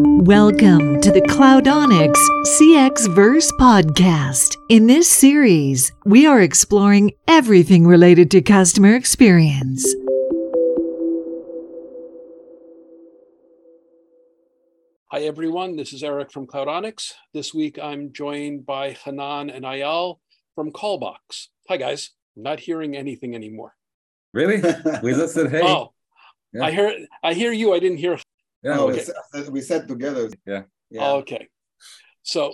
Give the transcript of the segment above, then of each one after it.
Welcome to the Cloudonics CX Verse podcast. In this series, we are exploring everything related to customer experience. Hi, everyone. This is Eric from Cloudonics. This week, I'm joined by Hanan and Eyal from Callbox. Hi, guys. I'm not hearing anything anymore. Really? We just said hey. Oh, Yeah. I hear. I hear you. I didn't hear. Yeah, No, okay. we sat- we sat together. Yeah. Yeah. Okay. So,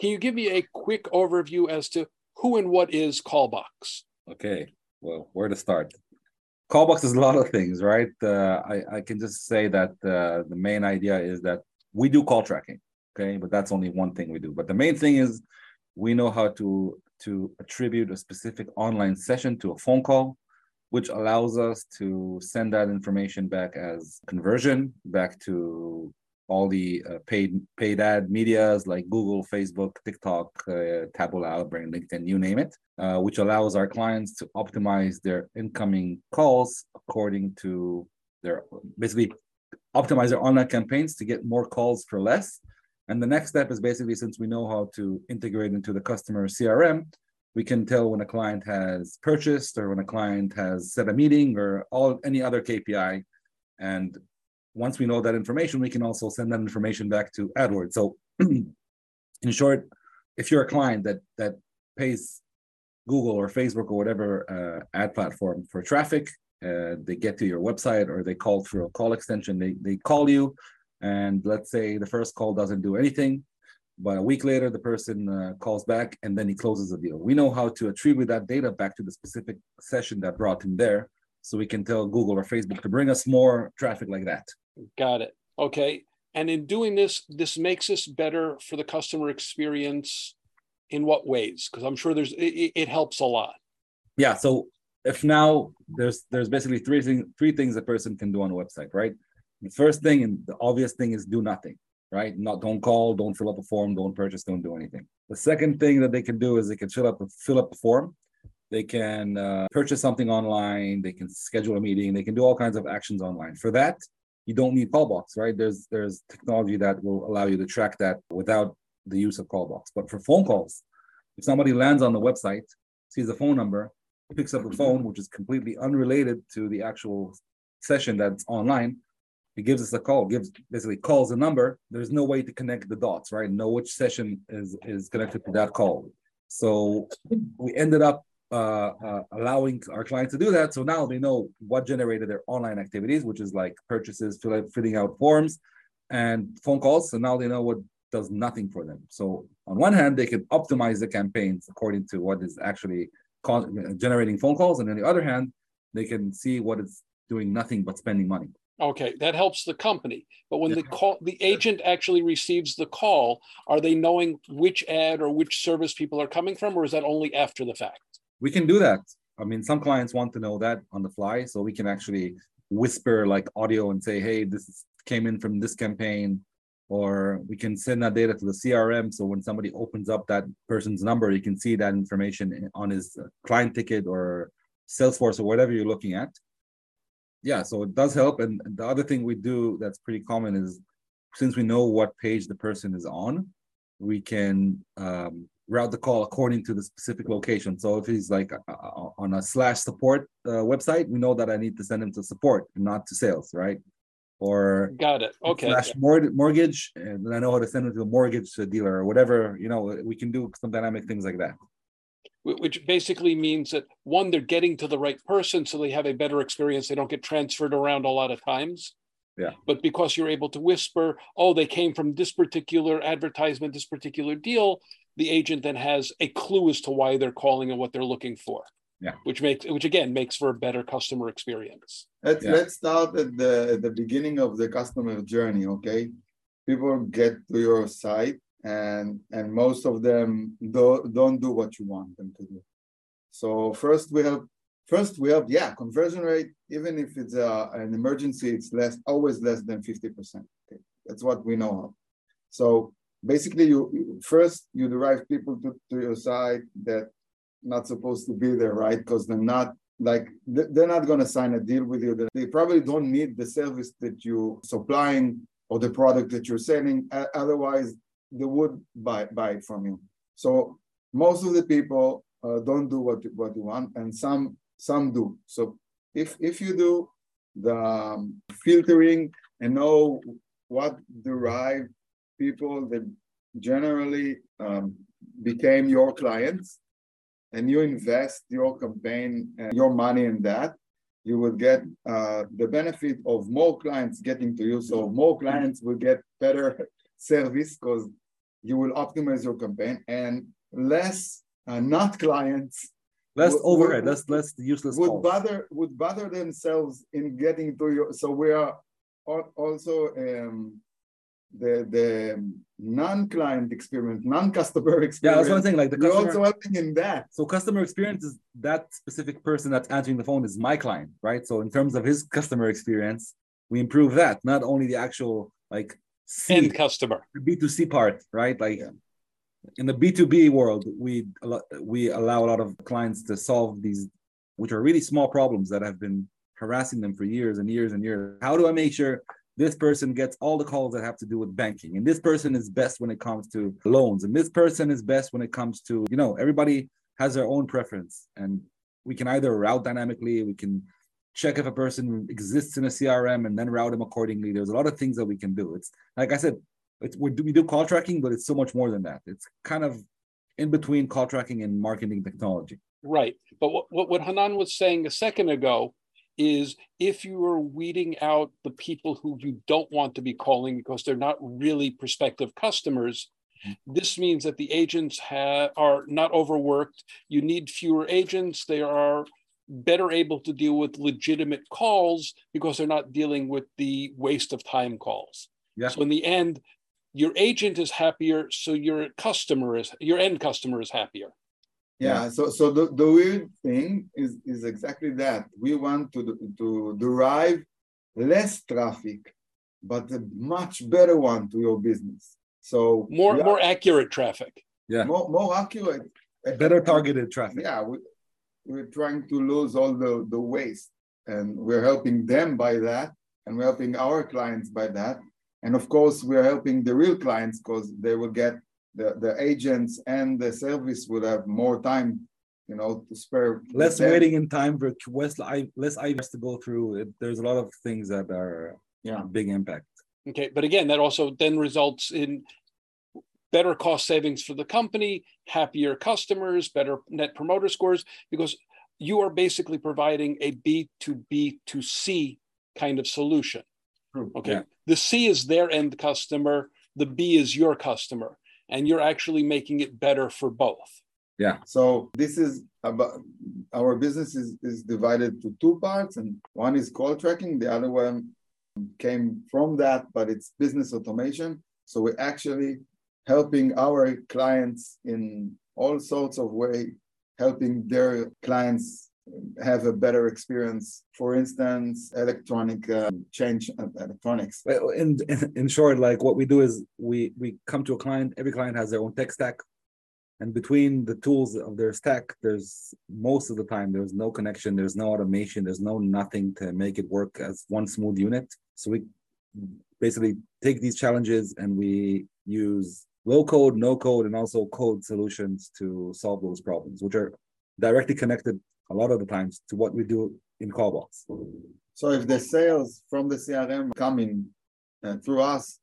can you give me a quick overview as to who and what is Callbox? Okay. Well, where to start? Callbox is a lot of things, right? Uh, I, I can just say that uh, the main idea is that we do call tracking, okay? But that's only one thing we do. But the main thing is we know how to to attribute a specific online session to a phone call, which allows us to send that information back as conversion back to all the uh, paid paid ad medias like Google, Facebook, TikTok, uh, Taboola, Outbrain, LinkedIn, you name it, uh, which allows our clients to optimize their incoming calls according to their basically optimize their online campaigns to get more calls for less. And the next step is basically since we know how to integrate into the customer CRM, we can tell when a client has purchased or when a client has set a meeting or all any other KPI. And once we know that information, we can also send that information back to AdWords. So in short, if you're a client that that pays Google or Facebook or whatever uh, ad platform for traffic, uh, they get to your website or they call through a call extension. They they call you, and let's say the first call doesn't do anything, but a week later the person uh, calls back and then he closes the deal. We know how to attribute that data back to the specific session that brought him there, so we can tell Google or Facebook to bring us more traffic like that. Got it. Okay. And in doing this, this makes us better for the customer experience. In what ways? Because I'm sure there's it, it- it helps a lot. yeah so if now there's there's basically three things three things a person can do on a website right the first thing and the obvious thing is do nothing right? Not don't call don't fill up a form don't purchase don't do anything. The second thing that they can do is they can fill up fill up a form. They can uh, purchase something online. They can schedule a meeting. They can do all kinds of actions online. For that you don't need callbox right? There's there's technology that will allow you to track that without the use of callbox but for phone calls if somebody lands on the website sees a phone number picks up the phone, which is completely unrelated to the actual session that's online. He gives us a call, gives basically calls a number. There's no way to connect the dots, right? Know which session is is connected to that call. So we ended up uh, uh, allowing our clients to do that. So now they know what generated their online activities, which is like purchases, fill, filling out forms, and phone calls. So now they know what does nothing for them. So on one hand, they can optimize the campaigns according to what is actually generating phone calls, and on the other hand, they can see what it's doing nothing but spending money. Okay, that helps the company. But when Yeah. the call, the agent actually receives the call, are they knowing which ad or which service people are coming from, or is that only after the fact? We can do that. I mean, some clients want to know that on the fly, so we can actually whisper like audio and say, "Hey, this is- came in from this campaign," or we can send that data to the CRM. So when somebody opens up that person's number, you can see that information on his client ticket or Salesforce or whatever you're looking at. Yeah, so it does help. And the other thing we do that's pretty common is since we know what page the person is on, we can um, route the call according to the specific location. So if he's like uh, uh, on a slash support uh, website, we know that I need to send him to support and not to sales, right? Or Got it. Okay. slash mor- mortgage, and then I know how to send him to a mortgage dealer or whatever. You know, we can do some dynamic things like that. Wh- Which basically means that one, they're getting to the right person, so they have a better experience. They don't get transferred around a lot of times. Yeah. But because you're able to whisper, oh, they came from this particular advertisement, this particular deal, the agent then has a clue as to why they're calling and what they're looking for. Yeah. Which makes, which again makes for a better customer experience. Let's Yeah. let's start at the at the beginning of the customer journey. Okay, people get to your site and and most of them do, don't do what you want them to do. So first we have first we have yeah conversion rate even if it's a, an emergency it's less always less than fifty percent. Okay, that's what we know of. So basically you first you derive people to, to your site that not supposed to be there right because they're not like they're not going to sign a deal with you they probably don't need the service that you're supplying or the product that you're selling. Uh, otherwise, they would buy buy it from you. So most of the people uh, don't do what what you want, and some some do. So if if you do the um, filtering and know what derived people that generally um, became your clients and you invest your campaign and your money in that you will get uh, the benefit of more clients getting to you so more clients will get better service because you will optimize your campaign and less uh, not clients less would- overhead, would- less less useless would calls. bother would bother themselves in getting to you. So we are also um, the the non-client experience, non-customer experience. yeah, that's I'm saying. Like the We're also helping in that. So customer experience is that specific person that's answering the phone is my client, right? So in terms of his customer experience, we improve that, not only the actual like C, End customer. B2C part, right? Like in the B2B world, we we allow a lot of clients to solve these, which are really small problems that have been harassing them for years and years and years. How do I make sure this person gets all the calls that have to do with banking, and this person is best when it comes to loans, and this person is best when it comes to you know everybody has their own preference, and we can either route dynamically, we can check if a person exists in a CRM and then route them accordingly. There's a lot of things that we can do. It's like I said, it's we do, we do call tracking, but it's so much more than that. It's kind of in between call tracking and marketing technology. Right. But what, what, what Hanan was saying a second ago is if you are weeding out the people who you don't want to be calling because they're not really prospective customers, mm-hmm. this means that the agents ha- are not overworked. You need fewer agents. They are better able to deal with legitimate calls because they're not dealing with the waste of time calls. Yeah. So in the end, your agent is happier, so your customer is your end customer is happier. Yeah. So so the, the weird thing is is exactly that. We want to to derive less traffic, but a much better one to your business. So More we are more accurate traffic. Yeah, more more accurate. better targeted traffic. Yeah, we, we're trying to lose all the, the waste and we're helping them by that and we're helping our clients by that. And of course, we're helping the real clients because they will get the, the agents and the service will have more time, you know, to spare. Less them. waiting in time for less I less I has to go through. It, there's a lot of things that are Yeah. big impact. Okay, but again, that also then results in better cost savings for the company, happier customers, better net promoter scores, because you are basically providing a B to B to C kind of solution. True. Okay, Yeah. the C is their end customer, the B is your customer, and you're actually making it better for both. Yeah. So this is about our business is, is divided to two parts, and one is call tracking, the other one came from that, but it's business automation. So we're actually helping our clients in all sorts of way, helping their clients have a better experience. For instance, electronic uh, change of electronics. Well, in, in short, like what we do is we we come to a client. Every client has their own tech stack, and between the tools of their stack, there's most of the time there's no connection, there's no automation, there's no nothing to make it work as one smooth unit. So we basically take these challenges and we use low code, no code, and also code solutions to solve those problems, which are directly connected a lot of the times to what we do in Callbox. So if the sales from the CRM coming uh, through us,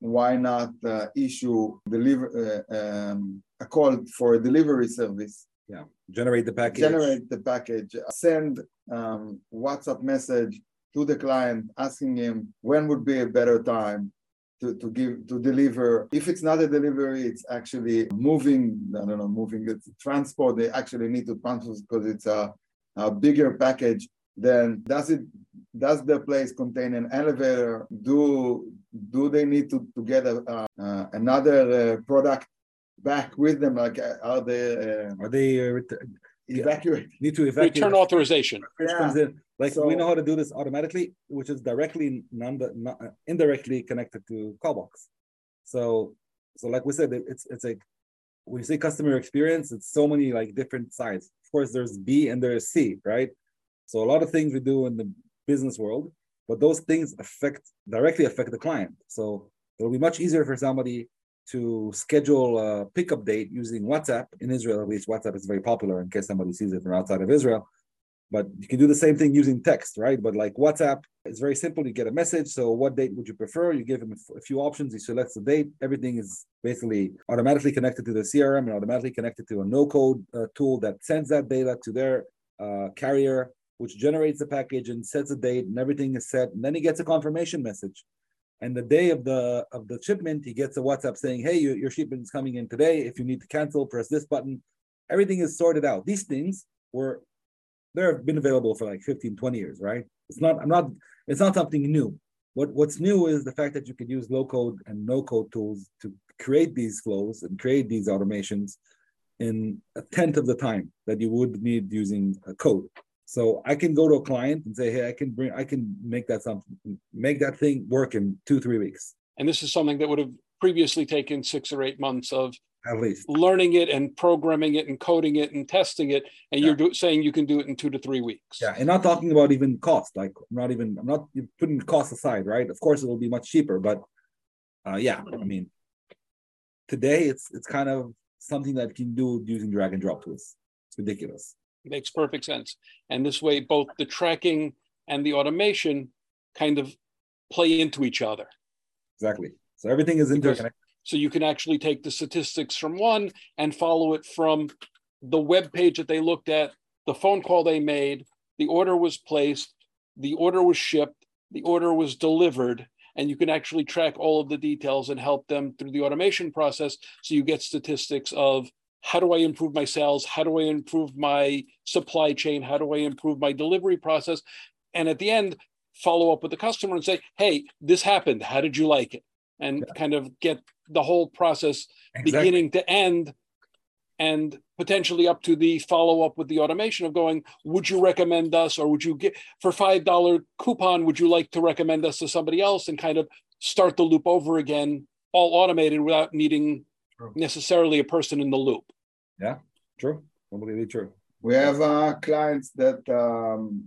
why not uh, issue deliver uh, um, a call for a delivery service? Yeah, generate the package. Generate the package, send um, WhatsApp message to the client asking him when would be a better time to, to give to deliver. If it's not a delivery, it's actually moving. I don't know, moving the transport. They actually need to transport because it's a, a bigger package. Then does it does the place contain an elevator? Do do they need to, to get a, uh, uh, another uh, product back with them? Like uh, are they uh, Are they uh, ret- evacuate? need to evacuate? Return authorization. Yeah. Like we know how to do this automatically, which is directly non, non uh, indirectly connected to Callbox. So, so like we said, it's it's like when you say customer experience, it's so many like different sides. Of course, there's B and there's C, right? So a lot of things we do in the business world, but those things affect directly affect the client. So it'll be much easier for somebody to schedule a pickup date using WhatsApp in Israel. At least WhatsApp is very popular in case somebody sees it from outside of Israel. But you can do the same thing using text, right? But like WhatsApp, it's very simple. You get a message. So, what date would you prefer? You give him a few options. He selects the date. Everything is basically automatically connected to the CRM and automatically connected to a no code uh, tool that sends that data to their uh, carrier, which generates the package and sets a date, and everything is set. And then he gets a confirmation message. And the day of the of the shipment, he gets a WhatsApp saying, "Hey, your, your shipment is coming in today. If you need to cancel, press this button." Everything is sorted out. These things were they've been available for like 15 20 years right? It's not i'm not it's not something new. What what's new is the fact that you could use low code and no code tools to create these flows and create these automations in a tenth of the time that you would need using a code. So i can go to a client and say hey i can bring i can make that something make that thing work in two three weeks. And this is something that would have previously taken six or eight months of at least. Learning it and programming it and coding it and testing it and yeah. you're do, saying you can do it in two to three weeks. Yeah and not talking about even cost like i'm not even i'm not putting cost aside right? Of course it will be much cheaper but uh, yeah i mean today it's it's kind of something that can do using drag and drop tools. It's ridiculous. It makes perfect sense. And this way both the tracking and the automation kind of play into each other. Exactly. So everything is interconnected so you can actually take the statistics from one and follow it from the web page that they looked at, the phone call they made, the order was placed, the order was shipped, the order was delivered, and you can actually track all of the details and help them through the automation process. So you get statistics of how do I improve my sales? How do I improve my supply chain? How do I improve my delivery process? And at the end, follow up with the customer and say, hey, this happened. How did you like it? And yeah. kind of get the whole process exactly. beginning to end and potentially up to the follow up with the automation of going would you recommend us or would you get for five dollar coupon would you like to recommend us to somebody else and kind of start the loop over again all automated without needing true. necessarily a person in the loop yeah true completely true we have uh, clients that um,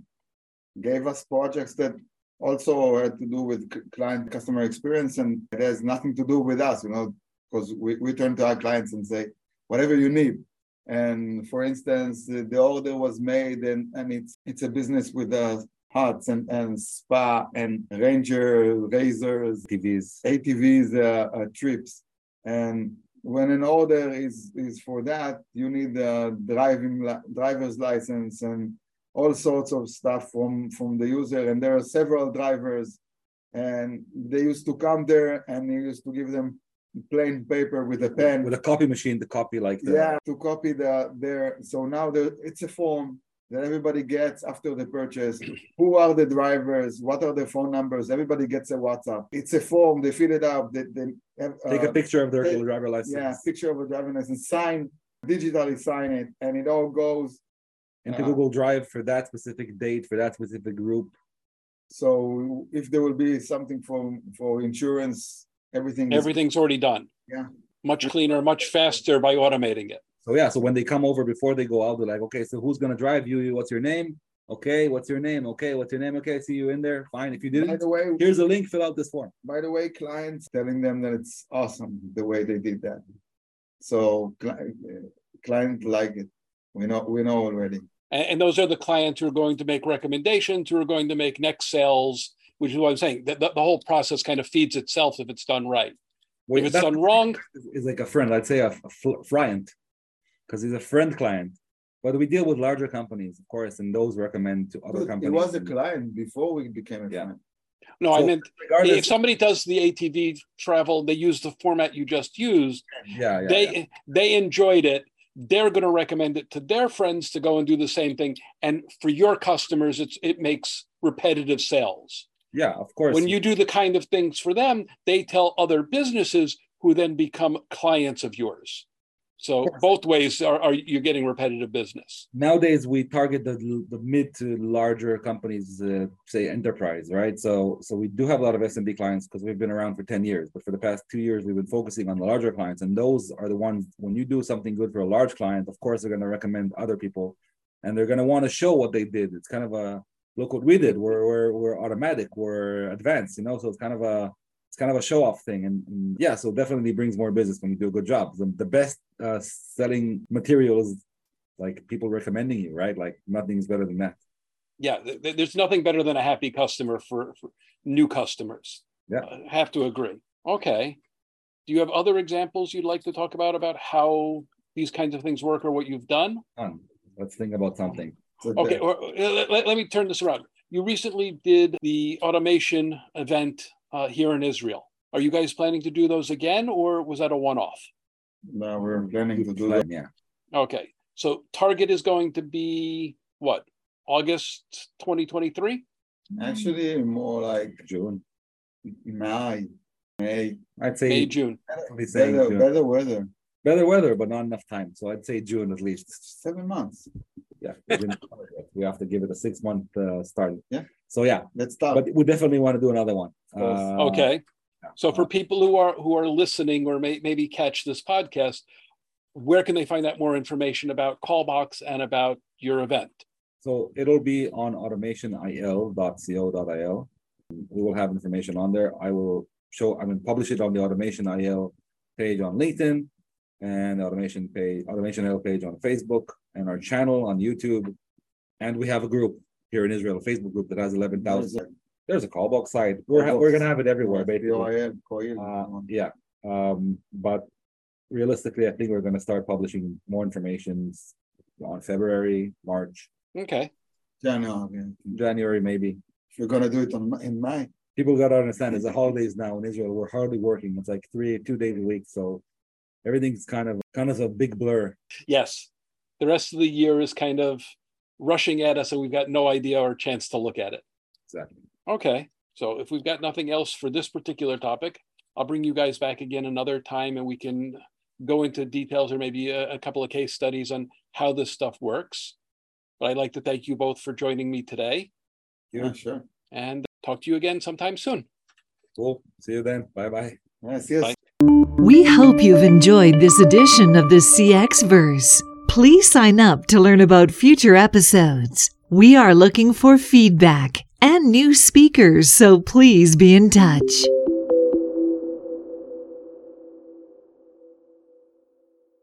gave us projects that also had to do with client customer experience and it has nothing to do with us you know because we, we turn to our clients and say whatever you need. And for instance the order was made and, and it's it's a business with uh, huts and, and spa and ranger razors ATVs ATVs uh, uh, trips. And when an order is is for that you need a driving driver's license and all sorts of stuff from from the user. And there are several drivers and they used to come there and they used to give them plain paper with a pen. with a copy machine to copy like that yeah to copy the their so now there it's a form that everybody gets after the purchase. Who are the drivers? What are the phone numbers? Everybody gets a whatsapp. It's a form. They fill it out they, they have, take uh, a picture of their take, driver license. Yeah picture of a driver license. Sign digitally sign it and it all goes into uh, Google Drive for that specific date for that specific group. So if there will be something for for insurance, everything everything's is, already done. Yeah, much cleaner, much faster by automating it. So yeah, so when they come over before they go out, they're like, okay, so who's gonna drive you? What's your name? Okay, what's your name? Okay, what's your name? Okay, see you in there. Fine. If you didn't, by the way, here's a link. Fill out this form. By the way, clients telling them that it's awesome the way they did that. So client like it. We know we know already and, and, those are the clients who are going to make recommendations, who are going to make next sales, which is what I'm saying. The, the, the whole process kind of feeds itself if it's done right. if it's done wrong, is like a friend. I'd say a, a friend, because he's a friend client. But we deal with larger companies, of course, and those recommend to other companies. He was a client before we became a yeah. friend. No, so I meant if somebody does the ATV travel, they use the format you just used. Yeah, yeah they yeah. they enjoyed it they're going to recommend it to their friends to go and do the same thing. And for your customers it's it makes repetitive sales. Yeah of course. When you do the kind of things for them they tell other businesses who then become clients of yours so both ways are, are you getting repetitive business. Nowadays, we target the, the mid to larger companies, uh, say enterprise, right? So so we do have a lot of SMB clients because we've been around for 10 years. But for the past two years, we've been focusing on the larger clients. And those are the ones, when you do something good for a large client, of course, they're going to recommend other people and they're going to want to show what they did. It's kind of a, look what we did. We're we're, we're automatic. We're advanced. You know, so it's kind of a it's kind of a show off thing, and, and yeah, so definitely brings more business when you do a good job. The, the best uh, selling material is like people recommending you, right? Like nothing is better than that. Yeah, th- there's nothing better than a happy customer for, for new customers. Yeah, uh, have to agree. Okay, do you have other examples you'd like to talk about about how these kinds of things work or what you've done? Fun. Let's think about something. Okay, or, uh, let, let, me turn this around. You recently did the automation event uh, here in Israel. Are you guys planning to do those again, or was that a one-off? No, we're planning to do that. Yeah. Okay, so target is going to be what? August 2023? Actually, more like June. May. May. I'd say May, June. Better, June. better weather. Better weather, but not enough time. So I'd say June at least. Seven months. Yeah, we have to give it a six month uh, start. Yeah. So yeah, let's start. But we definitely want to do another one. Uh, okay. So for people who are who are listening or may, maybe catch this podcast, where can they find out more information about Callbox and about your event? So it'll be on automationil.co.il. We will have information on there. I will show, I mean, publish it on the Automation IL page on LinkedIn and automation page, Automation IL page on Facebook and our channel on YouTube. And we have a group here in Israel, a Facebook group that has 11,000. There's a Callbox site. We're, we're going to have it everywhere, basically. Uh, yeah. Um, but realistically, I think we're going to start publishing more information on February, March, Okay. January. January maybe. If you're gonna do it on in May. People gotta understand it's the holidays now in Israel. We're hardly working. It's like three, two days a week. So everything's kind of kind of a big blur. Yes. The rest of the year is kind of rushing at us and we've got no idea or chance to look at it. Exactly. Okay. So if we've got nothing else for this particular topic, I'll bring you guys back again another time and we can go into details or maybe a, a couple of case studies on how this stuff works. But I'd like to thank you both for joining me today. Yeah, sure. And talk to you again sometime soon. Cool. See you then. Bye bye. Yes, yes. Bye. We hope you've enjoyed this edition of the CX Verse. Please sign up to learn about future episodes. We are looking for feedback and new speakers, so please be in touch.